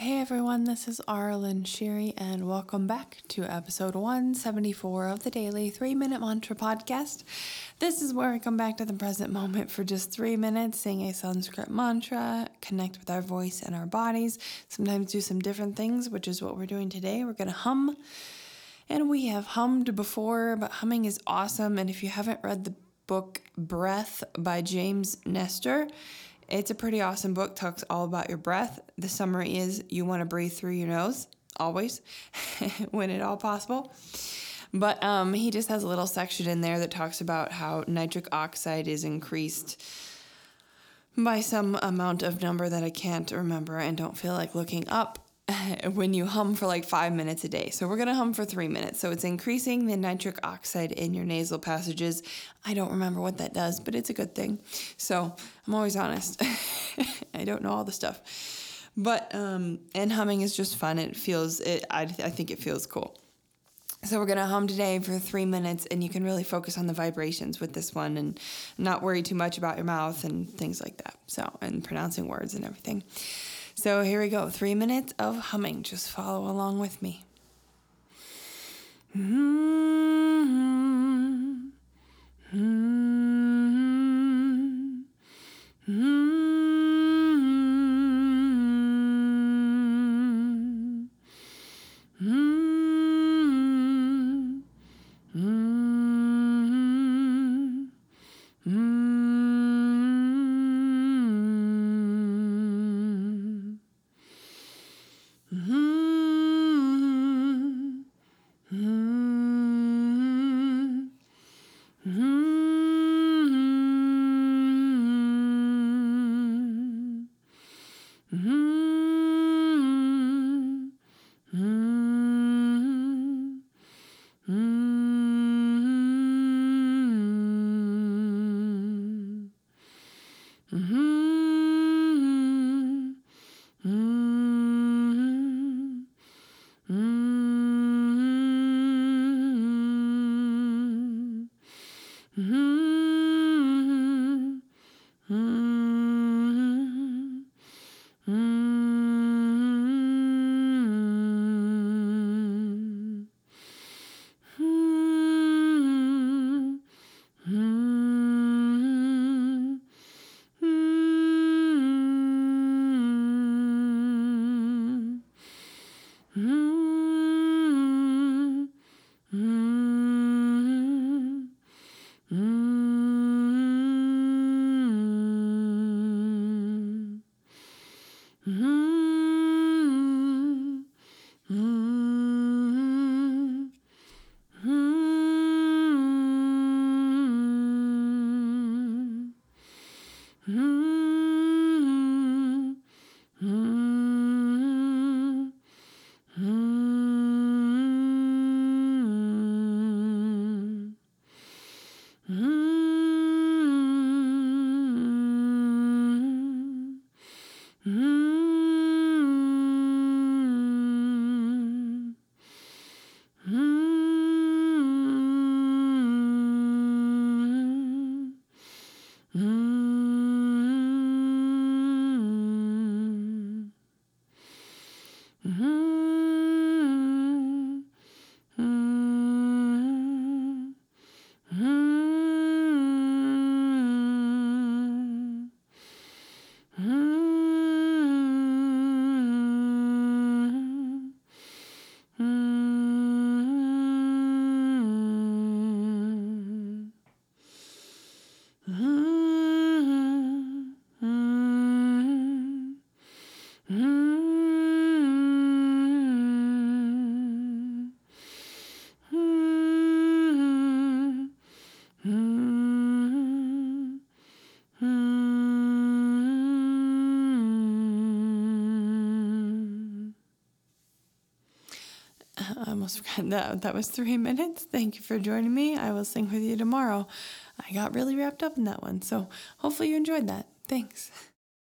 Hey everyone, this is Arlen Sherry, and welcome back to episode 174 of the daily three minute mantra podcast. This is where we come back to the present moment for just three minutes, sing a Sanskrit mantra, connect with our voice and our bodies, sometimes do some different things, which is what we're doing today. We're going to hum, and we have hummed before, but humming is awesome. And if you haven't read the book Breath by James Nestor, it's a pretty awesome book, talks all about your breath. The summary is you want to breathe through your nose, always, when at all possible. But um, he just has a little section in there that talks about how nitric oxide is increased by some amount of number that I can't remember and don't feel like looking up when you hum for like five minutes a day. So we're going to hum for three minutes. So it's increasing the nitric oxide in your nasal passages. I don't remember what that does, but it's a good thing. So I'm always honest. I don't know all the stuff. But, um, and humming is just fun. It feels, it, I, I think it feels cool. So we're to hum today for three minutes, and you can really focus on the vibrations with this one and not worry too much about your mouth and things like that. So, and pronouncing words and everything. So here we go three minutes of humming. Just follow along with me. Mm-hmm. Hmm. Hmm. Hmm. Hmm. Mm-hmm. I almost forgot that. That was three minutes. Thank you for joining me. I will sing with you tomorrow. I got really wrapped up in that one. So hopefully you enjoyed that. Thanks.